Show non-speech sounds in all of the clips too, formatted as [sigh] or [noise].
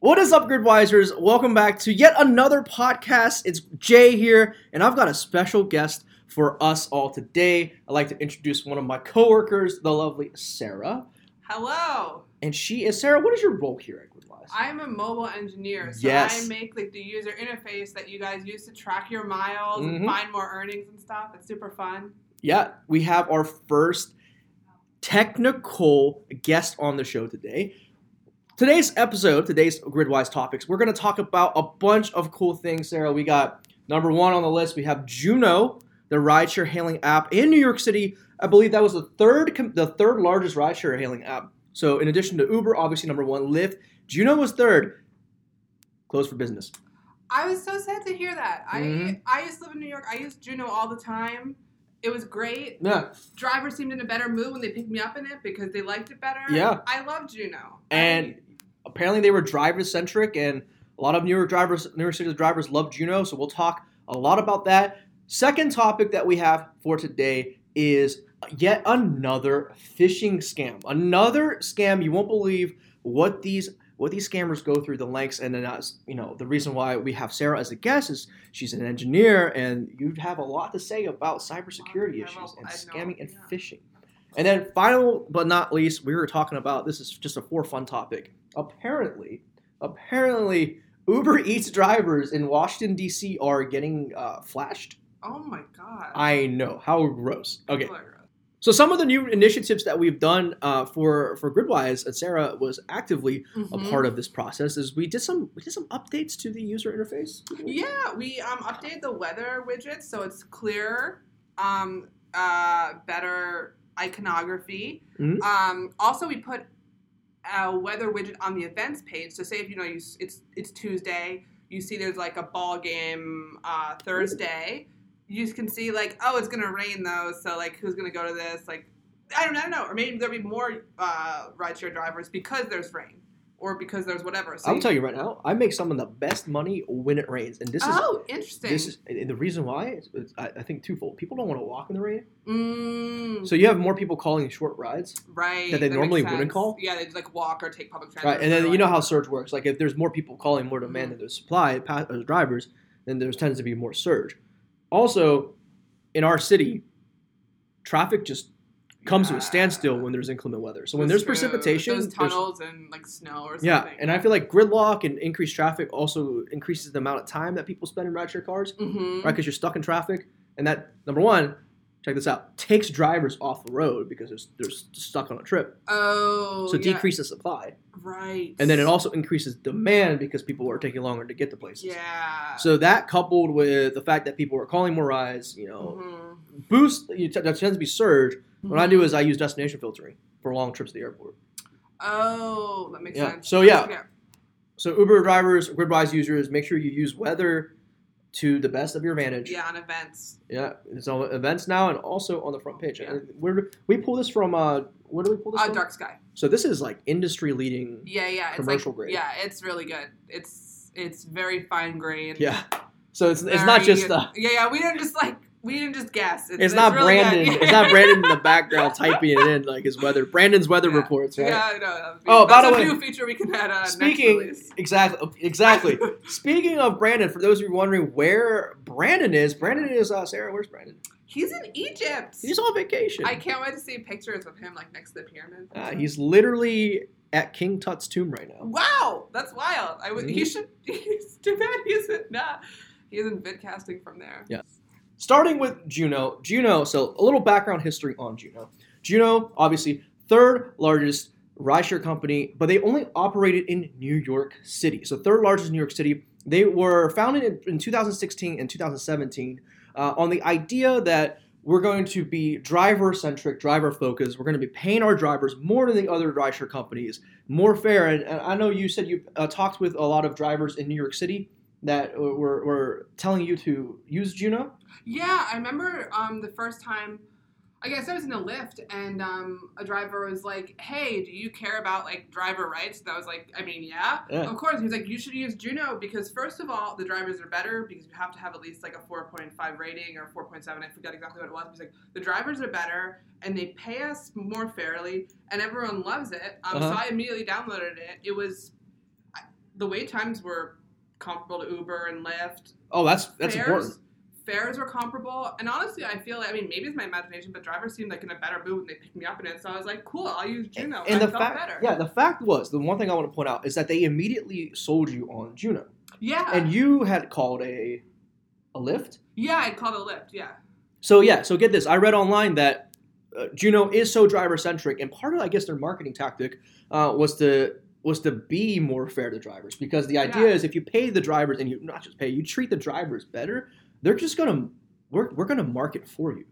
What is up, Gridwisers? Welcome back to yet another podcast. It's Jay here, and I've got a special guest for us all today. I'd like to introduce one of my coworkers, the lovely Sarah. Hello. And she is Sarah. What is your role here at Gridwise? I'm a mobile engineer, so Yes. I make like the user interface that you guys use to track your miles Mhm. and find more earnings and stuff. It's super fun. Yeah, we have our first technical guest on the show today. Today's episode, today's Gridwise topics, we're going to talk about a bunch of cool things, Sarah. We got number one on the list. We have Juno, the rideshare hailing app in New York City. I believe that was the third, the third largest rideshare hailing app. So in addition to Uber, obviously number one, Lyft. Juno was third. Closed for business. I was so sad to hear that. Mhm. I I used to live in New York. I used Juno all the time. It was great. Yeah, Drivers seemed in a better mood when they picked me up in it because they liked it better. Yeah. I love Juno. and apparently they were driver centric, and a lot of newer drivers, newer City drivers love Juno. So we'll talk a lot about that. Second topic that we have for today is yet another phishing scam. Another scam you won't believe what these what these scammers go through the lengths and then that's you know the reason why we have Sarah as a guest is she's an engineer and you have a lot to say about cybersecurity issues and scamming and phishing. And then final but not least, we were talking about this is just a for fun topic. Apparently, apparently Uber Eats drivers in Washington D.C. are getting uh, flashed. oh my god. I know how gross. Okay, gross. so some of the new initiatives that we've done uh, for for Gridwise, and Sarah was actively a Mhm. part of this process, is we did some we did some updates to the user interface. Yeah, we um, updated the weather widget so it's clearer, um, uh, better iconography. Mhm. Um, also, we put a weather widget on the events page. So, say if you know you it's it's Tuesday, you see there's like a ball game uh, Thursday. You can see like oh it's gonna rain though, so like who's gonna go to this? Like I don't, I don't know, or maybe there'll be more uh, rideshare drivers because there's rain, or because there's whatever. So I'll tell you right now, I make some of the best money when it rains, and this is oh, interesting. this is the reason why is, is I, I think twofold. People don't want to walk in the rain, Mm, so you have more people calling short rides, right. that they makes normally wouldn't call? Yeah, they like walk or take public transit. right? And then you know how surge works. Like if there's more people calling, more demand Mhm. than there's supply, pa- uh, drivers, then there tends to be more surge. Also, in our city, traffic just comes to a standstill when there's inclement weather. So when That's there's true. precipitation, there's- tunnels and like snow or something. yeah, and I feel like gridlock and increased traffic also increases the amount of time that people spend in rideshare cars, hmm right? Because you're stuck in traffic, and that number one, check this out, takes drivers off the road because they're, they're stuck on a trip. Oh, So yeah. decrease the supply, Right. and then it also increases demand because people are taking longer to get to places. Yeah. So that coupled with the fact that people are calling more rides, you know, Mhm. boost. You t- that tends to be surge. What I do is I use destination filtering for long trips to the airport. Oh, that makes Yeah. sense. So, yeah. So Uber drivers, Gridwise users, make sure you use weather to the best of your advantage. Yeah, on events. Yeah, it's on events now and also on the front page. Yeah. Where we pull this from? Uh, where do we pull this Uh, from? Dark Sky. So this is like industry leading. Yeah, yeah. It's Commercial like, grade. Yeah, it's really good. It's it's very fine grained. Yeah. So it's, it's not just uh, Yeah, yeah. We don't just like we didn't just guess. it's, not really. Brandon. Yeah. It's not [laughs] Brandon in the background typing it in like his weather. Brandon's weather Yeah. reports, right? Yeah, I know. that would be- Oh, by that's the a way, new feature we can add on Speaking next exactly, exactly. [laughs] Speaking of Brandon, for those of you wondering where Brandon is, Brandon is uh, Sarah. Where's Brandon? He's in Egypt. He's on vacation. I can't wait to see pictures of him like next to the pyramids. Uh, he's literally at King Tut's tomb right now. Wow, that's wild. I would. He should. [laughs] He's too bad he isn't. Nah, he isn't vidcasting from there. Yeah. Starting with Juno. Juno, so a little background history on Juno. Juno, obviously, third largest rideshare company, but they only operated in New York City. So, third largest in New York City. They were founded in, in 2016 and 2017 uh, on the idea that we're going to be driver centric, driver focused. We're going to be paying our drivers more than the other rideshare companies, more fair. And, and I know you said you uh, talked with a lot of drivers in New York City that were, were telling you to use Juno. Yeah, I remember um, the first time. I guess I was in a Lyft and um, a driver was like, "Hey, do you care about like driver rights?" And I was like, "I mean, yeah, Yeah. of course." He's like, "You should use Juno because first of all, the drivers are better because you have to have at least like a 4.5 rating or 4.7. I forget exactly what it was. He's like, the drivers are better and they pay us more fairly, and everyone loves it. Um, So Uh-huh. I immediately downloaded it. It was the wait times were comparable to Uber and Lyft. Oh, that's that's fares, important. Fares were comparable, and honestly, I feel. like I mean, maybe it's my imagination, but drivers seemed like in a better mood when they picked me up in it. So I was like, "Cool, I'll use Juno." And I the fact, better. yeah, the fact was the one thing I want to point out is that they immediately sold you on Juno, yeah, and you had called a a Lyft. yeah. I called a Lyft. Yeah, So yeah, so get this. I read online that uh, Juno is so driver centric, and part of I guess their marketing tactic uh, was to was to be more fair to drivers because the idea Yeah. is if you pay the drivers and you not just pay, you treat the drivers better, they're just gonna we're, we're gonna market for you.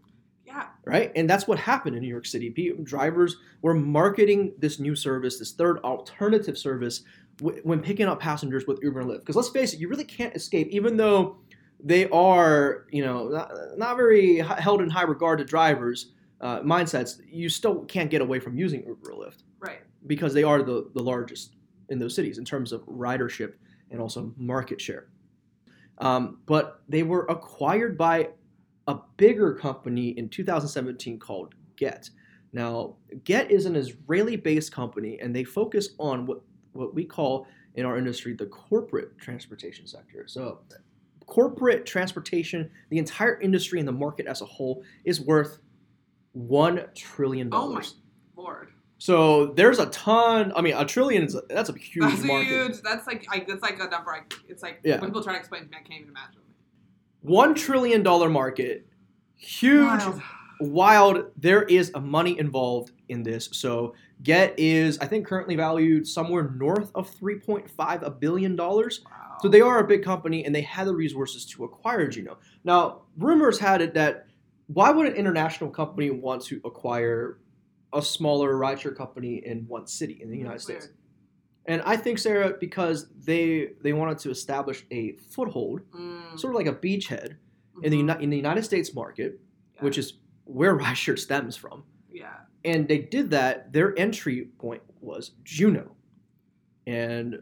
yeah, right? And that's what happened in New York City. Pe- Drivers were marketing this new service, this third alternative service, w- when picking up passengers with Uber and Lyft. Because let's face it, you really can't escape, even though they are, you know, not, not very held in high regard to drivers' uh, mindsets. You still can't get away from using Uber or Lyft. Because they are the, the largest in those cities in terms of ridership and also market share. Um, but they were acquired by a bigger company in 2017 called Gett. Now, Gett is an Israeli based company and they focus on what, what we call in our industry the corporate transportation sector. So, corporate transportation, the entire industry and the market as a whole is worth $1 trillion. Oh my So there's a ton. I mean, a trillion is a, that's a huge that's market. huge. That's like I, that's like a number. I, it's like Yeah. when people try to explain to me, I can't even imagine. One trillion dollar market, huge, Wild. wild. There is a money involved in this. So Gett is, I think, currently valued somewhere north of three point five a billion dollars. Wow. So they are a big company, and they had the resources to acquire Juno. Now, rumors had it that why would an international company want to acquire a smaller rideshare company in one city in the United That's States? weird. And I think Sarah, because they they wanted to establish a foothold, Mm, sort of like a beachhead in the mhm. In the United States market, Yeah. which is where [laughs] rideshare stems from. yeah. And they did that. Their entry point was Juno, and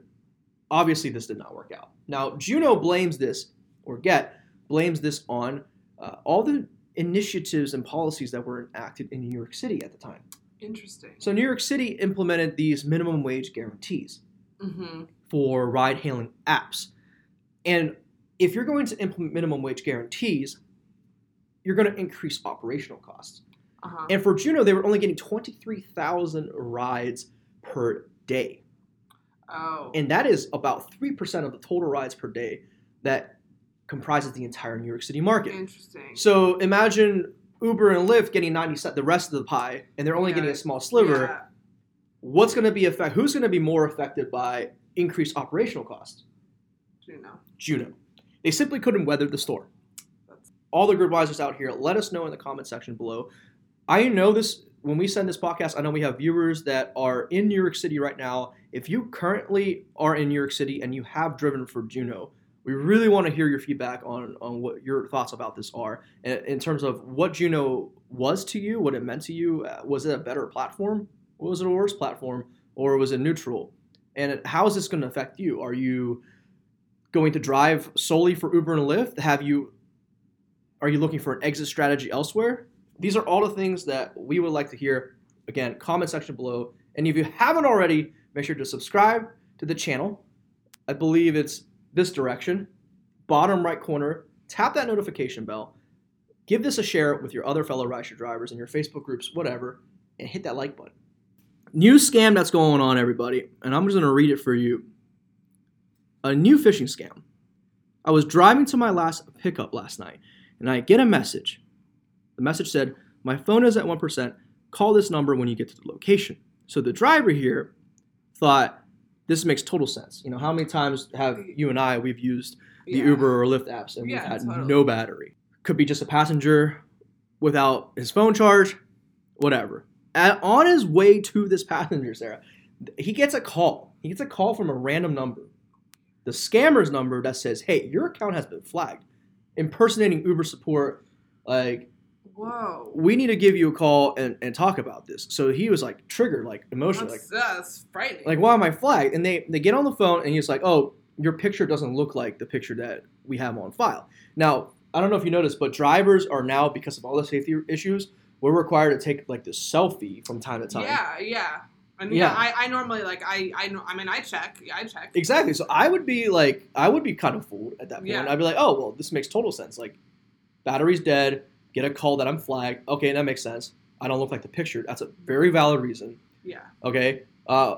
obviously this did not work out. Now Juno blames this, or Gett blames this on uh, all the initiatives and policies that were enacted in New York City at the time. Interesting. So New York City implemented these minimum wage guarantees. Mm-hmm. for ride hailing apps. And if you're going to implement minimum wage guarantees, you're going to increase operational costs. Uh-huh. And for Juno, they were only getting 23,000 rides per day. oh. And that is about 3% of the total rides per day that comprises the entire New York City market. Interesting. So imagine Uber and Lyft getting 90 cent the rest of the pie and they're only Yeah. getting a small sliver. Yeah. What's going to be affect who's going to be more affected by increased operational costs? Juno. Juno. They simply couldn't weather the storm. That's- All the Gridwisers out here, let us know in the comment section below. I know this when we send this podcast, I know we have viewers that are in New York City right now. If you currently are in New York City and you have driven for Juno, we really want to hear your feedback on, on what your thoughts about this are in, in terms of what Juno was to you, what it meant to you. Uh, was it a better platform? Was it a worse platform? Or was it neutral? And how is this going to affect you? Are you going to drive solely for Uber and Lyft? Have you are you looking for an exit strategy elsewhere? These are all the things that we would like to hear. Again, comment section below. And if you haven't already, make sure to subscribe to the channel. I believe it's this direction, bottom right corner. Tap that notification bell. Give this a share with your other fellow rideshare drivers in your Facebook groups, whatever, and hit that like button. New scam that's going on, everybody, and I'm just gonna read it for you a new phishing scam. I was driving to my last pickup last night and I get a message. The message said, My phone is at 1%. Call this number when you get to the location. So the driver here thought this makes total sense. You know, how many times have you and I, we've used the Yeah. Uber or Lyft apps and Yeah, we've had totally. no battery? Could be just a passenger without his phone charged, whatever. At, on his way to this passenger, Sarah, he gets a call. He gets a call from a random number. The scammer's number that says, hey, your account has been flagged. Impersonating Uber support, like, Whoa. we need to give you a call and, and talk about this. So he was like triggered, like emotionally, like, That's, that's frightening. like why am I flagged? And they they get on the phone and he's like, oh, your picture doesn't look like the picture that we have on file. Now I don't know if you noticed, but drivers are now because of all the safety issues, we're required to take like this selfie from time to time. Yeah, yeah. And Yeah. yeah, I, I normally like I I know I mean I check I check. Exactly. So I would be like, I would be kind of fooled at that point. Yeah. I'd be like, oh well, this makes total sense. Like, battery's dead. Get a call that I'm flagged. Okay, that makes sense. I don't look like the picture. That's a very valid reason. Yeah. Okay. Uh,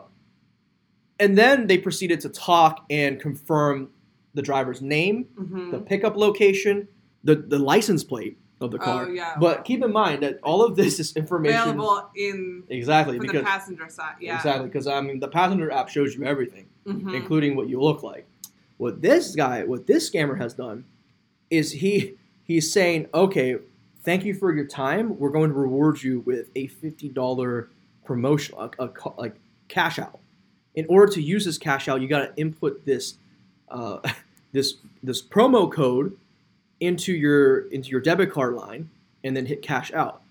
and then they proceeded to talk and confirm the driver's name, Mm-hmm. the pickup location, the the license plate of the car. Oh yeah. But keep in mind that all of this is information. available in Exactly for the because passenger side. Yeah. exactly because I mean the passenger app shows you everything Mhm. including what you look like. What this guy, what this scammer has done, is he he's saying, okay, thank you for your time. We're going to reward you with a fifty dollar promotion, a, a like cash out. In order to use this cash out, you got to input this uh, [laughs] this this promo code into your into your debit card line, and then hit cash out.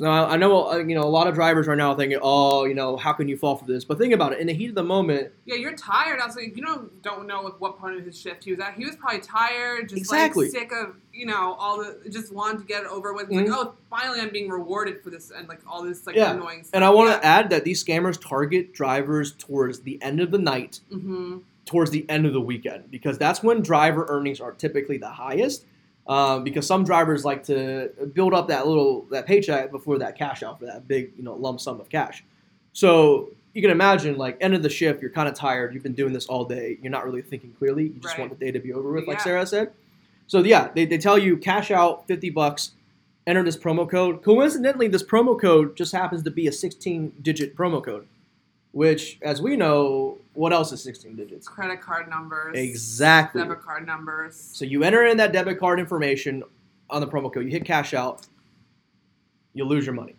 So now I I know uh, you know a lot of drivers right now thinking, oh, you know, how can you fall for this? But think about it. In the heat of the moment, Yeah, you're tired. I was like, you know, don't know at what point of his shift he was at. He was probably tired, just Exactly. like sick of, you know, all the, just wanted to get it over with. Mhm. Like, oh, finally, I'm being rewarded for this, and like all this like Yeah. annoying stuff. And I want yeah. to add that these scammers target drivers towards the end of the night, hmm towards the end of the weekend, because that's when driver earnings are typically the highest. Um, because some drivers like to build up that little that paycheck before that cash out for that big you know lump sum of cash. So you can imagine like end of the shift, you're kind of tired. You've been doing this all day. You're not really thinking clearly. You just Right. want the day to be over with, like Yeah. Sarah said. So yeah, they, they tell you cash out fifty bucks, enter this promo code. Coincidentally, this promo code just happens to be a 16 digit promo code, which, as we know, what else is 16 digits? Credit card numbers. Exactly. Debit card numbers. So you enter in that debit card information on the promo code. You hit cash out. You lose your money.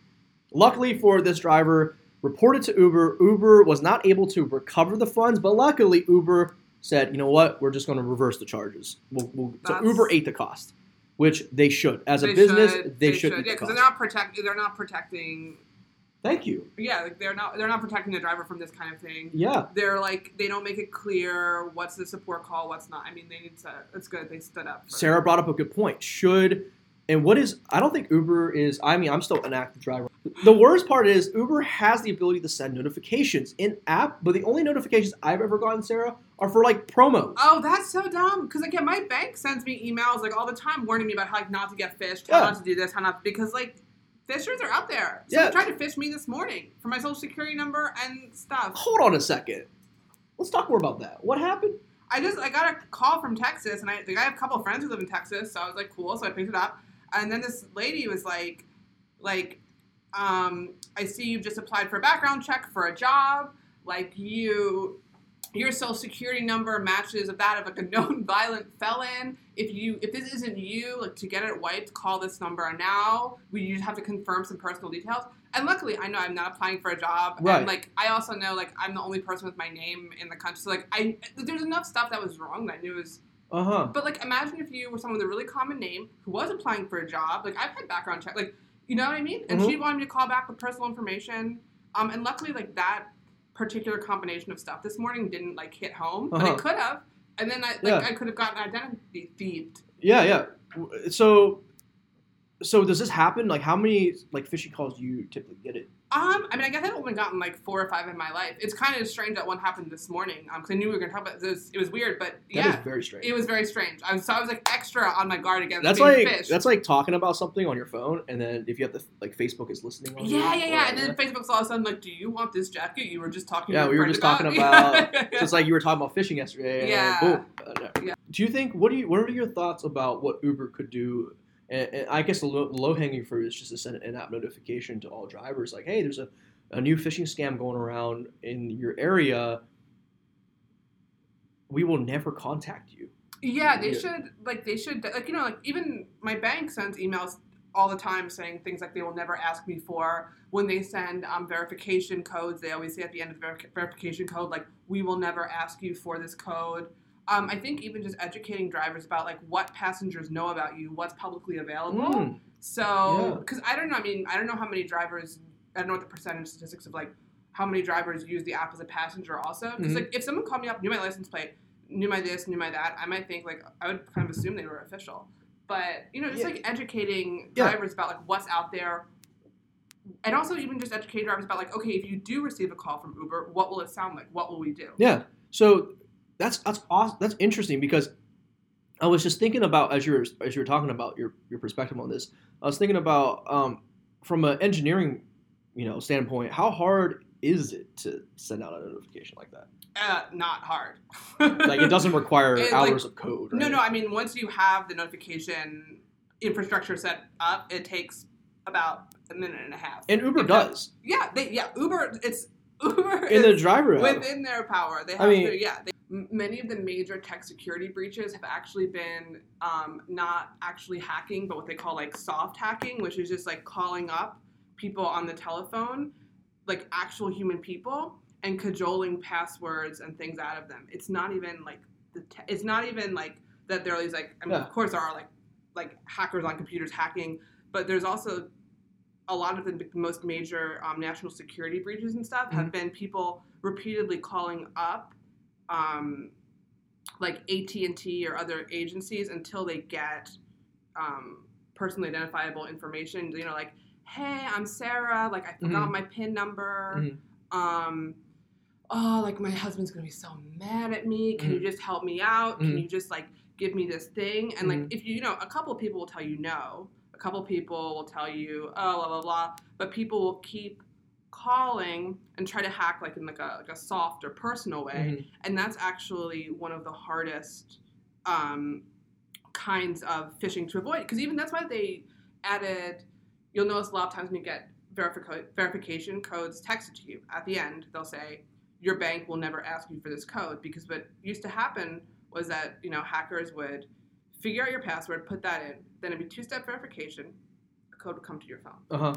Luckily for this driver, reported to Uber. Uber was not able to recover the funds, but luckily Uber said, "You know what? We're just going to reverse the charges." We'll, we'll, so Uber ate the cost, which they should. As a business, should, they, should. eat Yeah, because cost. they're not protect. They're not protecting. Thank you. Yeah, like they're not. They're not protecting the driver from this kind of thing. Yeah. They're like they don't make it clear what's the support call, what's not. I mean, they need to. It's good they stood up. For Sarah brought up a good point. Should and what is I don't think Uber is I mean I'm still an active driver. The worst part is Uber has the ability to send notifications in app, but the only notifications I've ever gotten, Sarah, are for like promos. Oh, that's so dumb. Because like, yeah, my bank sends me emails like all the time, warning me about how like not to get phished, how Yeah. not to do this, how not because like phishers are out there. So Yeah. they tried to phish me this morning for my social security number and stuff. Hold on a second. Let's talk more about that. What happened? I just I got a call from Texas, and I like, I have a couple of friends who live in Texas, so I was like, cool. So I picked it up, and then this lady was like, like, um, I see you've just applied for a background check for a job. Like you, your social security number matches of that of like a [laughs] known violent felon. If you if this isn't you, like to get it wiped, call this number now. We you just have to confirm some personal details. And luckily, I know I'm not applying for a job. Right. And like I also know like I'm the only person with my name in the country. So like I there's enough stuff that was wrong that I knew was. Uh huh. But like imagine if you were someone with a really common name who was applying for a job. Like I've had background check. Like you know what I mean? And Mhm. she wanted me to call back with personal information. Um, and luckily like that particular combination of stuff this morning didn't like hit home, but Uh-huh. it could have. And then I like Yeah. I could have gotten identity thieved. Yeah, yeah. So, so does this happen? Like, how many like phishing calls do you typically get it? Um, I mean, I guess I've only gotten like four or five in my life. It's kind of strange that one happened this morning. Um, because I knew we were gonna talk about this. It was weird, but That is yeah, very strange. it was very strange. I was so I was like extra on my guard against That's being like phished. that's like talking about something on your phone, and then if you have the like Facebook is listening. On you yeah, yeah, yeah. And then. Facebook's all of a sudden like, "Do you want this jacket you were just talking?" Yeah, to we were just talking about." about- just [laughs] like you were talking about phishing yesterday. Yeah. boom. Uh, yeah. Yeah. Do you think what do you what are your thoughts about what Uber could do? And, and I guess the low, low hanging fruit is just to send an app notification to all drivers, like, hey, there's a, a new phishing scam going around in your area. We will never contact you. Yeah, they Yeah. should like they should like you know like even my bank sends emails all the time saying things like they will never ask me for when they send um, verification codes. They always say at the end of the veric- verification code like we will never ask you for this code. Um, I think even just educating drivers about like what passengers know about you, what's publicly available. Mm. So, Yeah. because I don't know, I mean, I don't know how many drivers, I don't know what the percentage statistics of like how many drivers use the app as a passenger also. Because Mhm. like if someone called me up, knew my license plate, knew my this, knew my that, I might think like I would kind of assume they were official. But you know, just Yeah. like educating Yeah. drivers about like what's out there, and also even just educate drivers about like, okay, if you do receive a call from Uber, what will it sound like? What will we do? Yeah. So that's that's awesome. That's interesting because I was just thinking about as you're as you were talking about your your perspective on this. I was thinking about um, from an engineering you know standpoint, how hard is it to send out a notification like that? Uh, not hard. Like it doesn't require [laughs] It, like- hours of code. Right? No, no. I mean, once you have the notification infrastructure set up, it takes about a minute and a half. And Uber Because- does Yeah, they yeah Uber. It's [laughs] Uber in the is driver app. within their power. They I have mean- to yeah. They, many of the major tech security breaches have actually been um, not actually hacking, but what they call like soft hacking, which is just like calling up people on the telephone, like actual human people, and cajoling passwords and things out of them. It's not even like the. Te- it's not even like that. There are these like. I mean, Yeah. of course, there are like like hackers on computers hacking, but there's also a lot of the most major um, national security breaches and stuff have been people repeatedly calling up um, like AT&T or other agencies until they get um, personally identifiable information you know like hey i'm sarah like i forgot Mhm. my pin number. Mhm. um oh like my husband's gonna be so mad at me. Can you just help me out? Can you just like give me this thing? And like Mhm. if you you know a couple people will tell you no. A couple people will tell you oh blah blah blah. But people will keep calling and try to hack like in like a, like a soft or personal way Mhm. and that's actually one of the hardest um, kinds of phishing to avoid because even that's why they added you'll notice a lot of times when you get verifica- verification codes texted to you at the end they'll say your bank will never ask you for this code because what used to happen was that you know hackers would figure out your password put that in then it'd be two-step verification a code would come to your phone Uh-huh.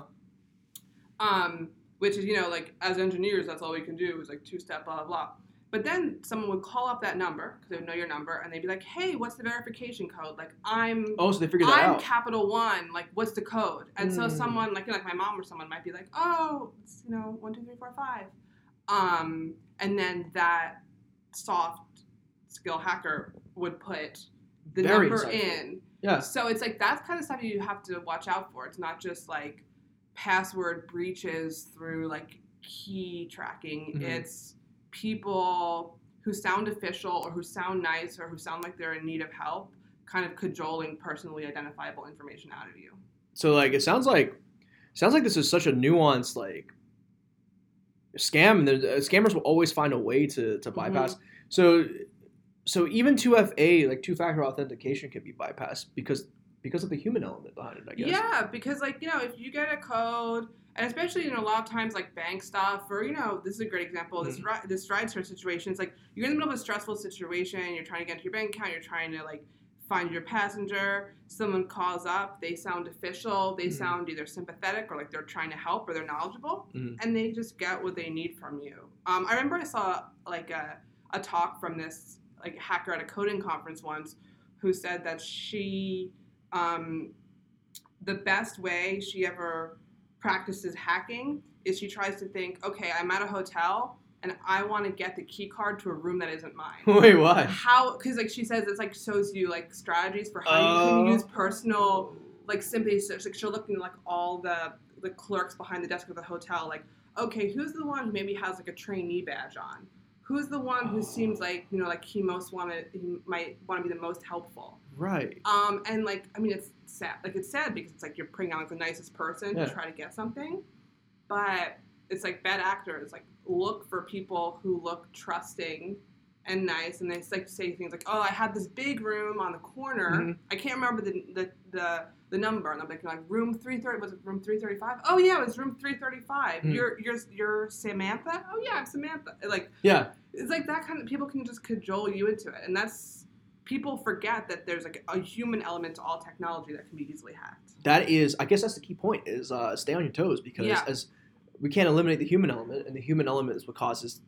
um, which is you know like as engineers that's all we can do is like two step blah blah blah but then someone would call up that number because they would know your number and they'd be like hey what's the verification code like i'm Oh, so they figured that i'm out. capital one like what's the code and so Mm. someone like you know, like my mom or someone might be like oh it's you know one two three four five um, and then that soft skill hacker would put the Very number insightful. in yeah. so it's like that's kind of stuff you have to watch out for. It's not just like password breaches through like key tracking. Mhm. It's people who sound official or who sound nice or who sound like they're in need of help, kind of cajoling personally identifiable information out of you. So like it sounds like sounds like this is such a nuanced like scam and the- uh, scammers will always find a way to to bypass. So so even 2FA like two factor authentication can be bypassed because because of the human element behind it, I guess. Yeah, because like you know, if you get a code, and especially you know a lot of times like bank stuff, or you know, this is a great example. This ri- this ride share situation. It's like you're in the middle of a stressful situation. You're trying to get into your bank account. You're trying to like find your passenger. Someone calls up. They sound official. They Mhm. sound either sympathetic or like they're trying to help or they're knowledgeable, Mhm. and they just get what they need from you. Um, I remember I saw like a a talk from this like hacker at a coding conference once, who said that she um, the best way she ever practices hacking is she tries to think, okay, I'm at a hotel and I want to get the key card to a room that isn't mine. [laughs] Wait, what? How? Because like she says, it's like shows you like strategies for how you can Oh. use personal like sympathy. So like she'll look like all the the clerks behind the desk of the hotel, like okay, who's the one who maybe has like a trainee badge on? Who's the one who seems like you know like he most wanted he might want to be the most helpful? Right. Um, and like, I mean, it's sad. Like, it's sad because it's like you're putting on like the nicest person Yeah. to try to get something, but it's like bad actors like look for people who look trusting and nice, and they like say things like, "Oh, I had this big room on the corner. Mhm. I can't remember the the the, the number." And I'm like, like room three thirty was it room three thirty five? Oh yeah, it was room three thirty five. Mhm. You're you're you're Samantha. Oh yeah, I'm Samantha. Like Yeah. it's like that kind of people can just cajole you into it and that's people forget that there's like a human element to all technology that can be easily hacked That is I guess that's the key point is uh, stay on your toes because Yeah. as we can't eliminate the human element and the human element is what causes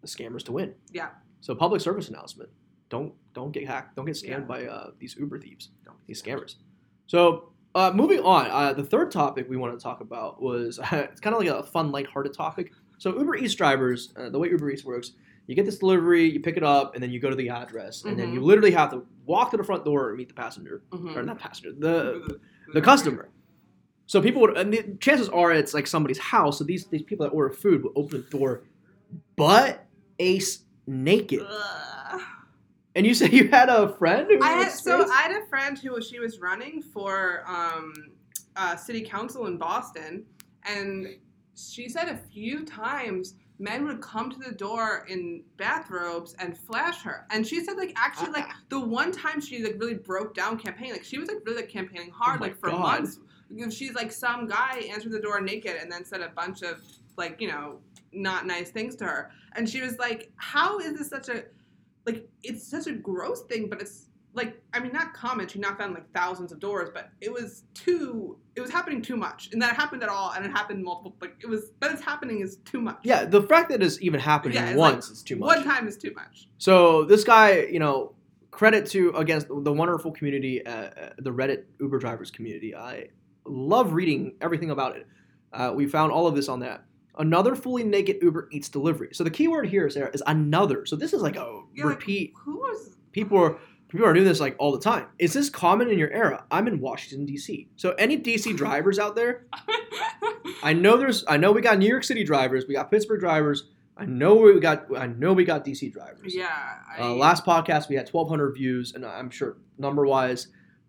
the scammers to win. Yeah. So public service announcement. Don't don't get hacked. Don't get scammed Yeah. by uh, these Uber thieves, these scammers. So uh, moving on, uh, the third topic we want to talk about was [laughs] it's kind of like a fun, lighthearted topic. So Uber Eats drivers, uh, the way Uber Eats works, you get this delivery, you pick it up, and then you go to the address, and then you literally have to walk to the front door and meet the passenger, Mhm. or not passenger, the the customer. So people would, and the chances are it's like somebody's house. So these these people that order food would open the door, butt ace naked. Ugh. And you [laughs] said you had a friend who I had, so I had a friend who was she was running for um, uh, city council in Boston, and she said a few times men would come to the door in bathrobes and flash her. And she said like actually like [laughs] the one time she like really broke down campaigning, like she was like really like, campaigning hard Oh like for God. months. She's like some guy answered the door naked and then said a bunch of like you know not nice things to her, and she was like, "How is this such a like it's such a gross thing, but it's like I mean not common. She knocked on like thousands of doors, but it was too it was happening too much, and that happened at all, and it happened multiple like it was but it's happening is too much. yeah, the fact that it's even happening Yeah, it's once is too much. One time is too much. So this guy, you know, credit to against the wonderful community, uh, uh, the Reddit Uber drivers community. I love reading everything about it. Uh, we found all of this on that. Another fully naked Uber Eats delivery. So the key word here, Sarah, is another. So this is like a You're like, repeat. Who was people are people are doing this like all the time. Is this common in your era? I'm in Washington D.C. So any D.C. [laughs] drivers out there, [laughs] I know there's I know we got New York City drivers, we got Pittsburgh drivers. I know we got I know we got DC drivers. yeah. I, Uh, last podcast we had 1,200 views, and I'm sure number wise,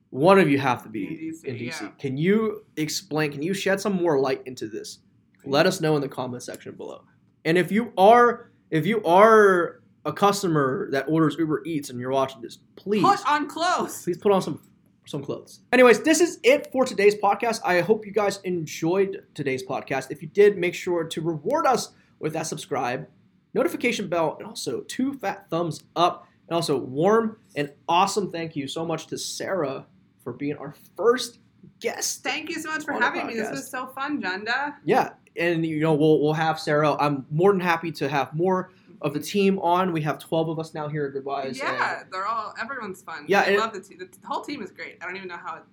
one of you have to be In DC, in DC. yeah. Can you explain? Can you shed some more light into this? Let us know in the comment section below. And if you are if you are a customer that orders Uber Eats and you're watching this, please put on clothes. please put on some some clothes. Anyways, this is it for today's podcast. I hope you guys enjoyed today's podcast. If you did, make sure to reward us with that subscribe, notification bell, and also two fat thumbs up. And also warm and awesome thank you so much to Sarah for being our first guest. Thank you so much for having me. This was so fun, Junda. Yeah, and you know we'll we'll have Sarah. I'm more than happy to have more of the team on. We have 12 of us now here at Gridwise. Yeah, they're all everyone's fun. Yeah, I love the team. The whole team is great. I don't even know how it,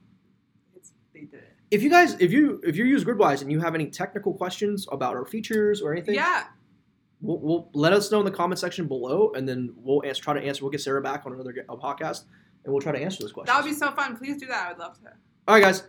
it's they did it. if you guys if you if you use Gridwise and you have any technical questions about our features or anything Yeah, we'll, we'll let us know in the comment section below and then we'll answer, try to answer we'll get sarah back on another podcast and we'll try to answer those questions that would be so fun. Please do that. I would love to. all right guys